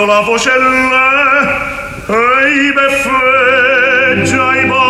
Issa via e cose, più notte